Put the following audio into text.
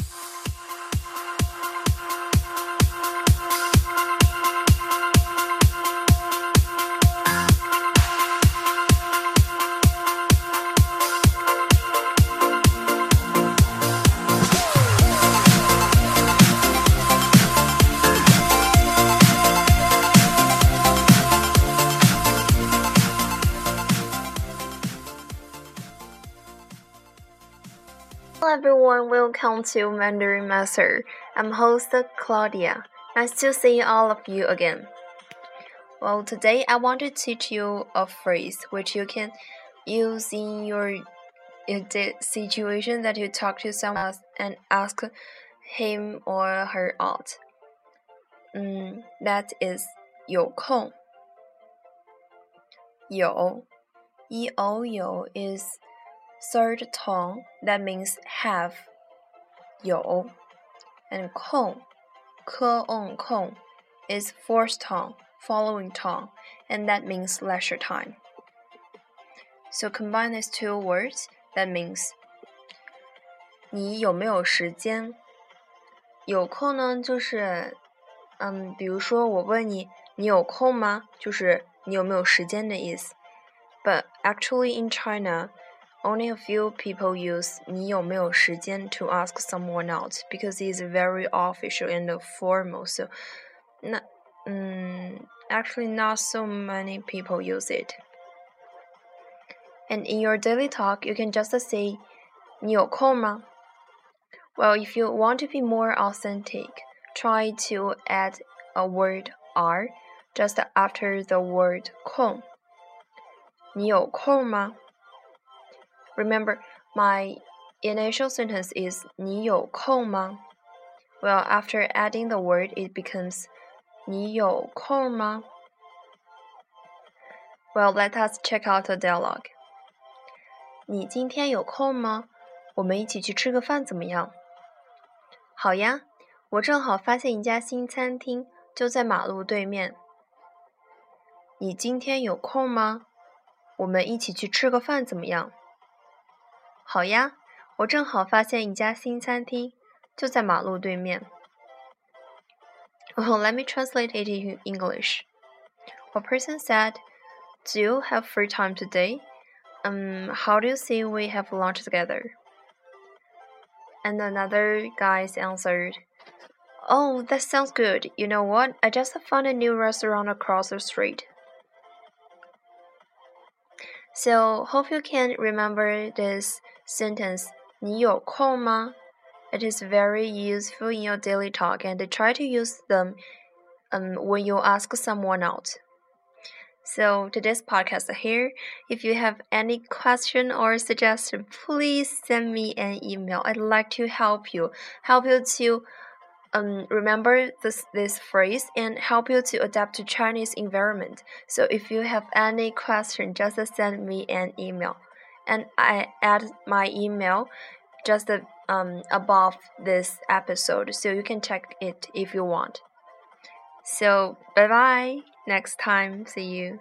you Hello everyone, welcome to Mandarin Master. I'm host Claudia. Nice to see all of you again. Well, today I want to teach you a phrase which you can use in your in the situation that you talk to someone else and ask him or her out. Mm, that is 有空.有 e o 有 is third tone that means have 有 and 空 ke on 空 is fourth tone following tone and that means leisure time. So combine these two words that means 你有没有时间？有空呢，就是嗯，比如说我问你，你有空吗？就是你有没有时间的意思。But actually in China, only a few people use 你有没有时间 to ask someone out because it's very official and formal. So, not, um, actually, not so many people use it. And in your daily talk, you can just say 你有空吗? Well, if you want to be more authentic, try to add a word "r" just after the word 空。你有空吗 ？Remember, my initial sentence is 你有空吗? Well, after adding the word, it becomes 你有空吗? Well, let us check out the dialogue. 你今天有空吗？我们一起去吃个饭怎么样？好呀，我正好发现一家新餐厅，就在马路对面。你今天有空吗？我们一起去吃个饭怎么样？ 好呀，我正好发现一家新餐厅，就在马路对面。Well, let me translate it in English. A person said, "Do you have free time today? Um, how do you see we have lunch together?" And another guy answered, "Oh, that sounds good. You know what? I just found a new restaurant across the street." So, hope you can remember this sentence 你有空吗? It is very useful in your daily talk and try to use them um, when you ask someone out. So today's podcast here. If you have any question or suggestion, please send me an email. I'd like to help you, help you to um, remember this this phrase and help you to adapt to Chinese environment. So if you have any question, just send me an email and I add my email just um, above this episode so you can check it if you want. So, bye bye. Next time, see you.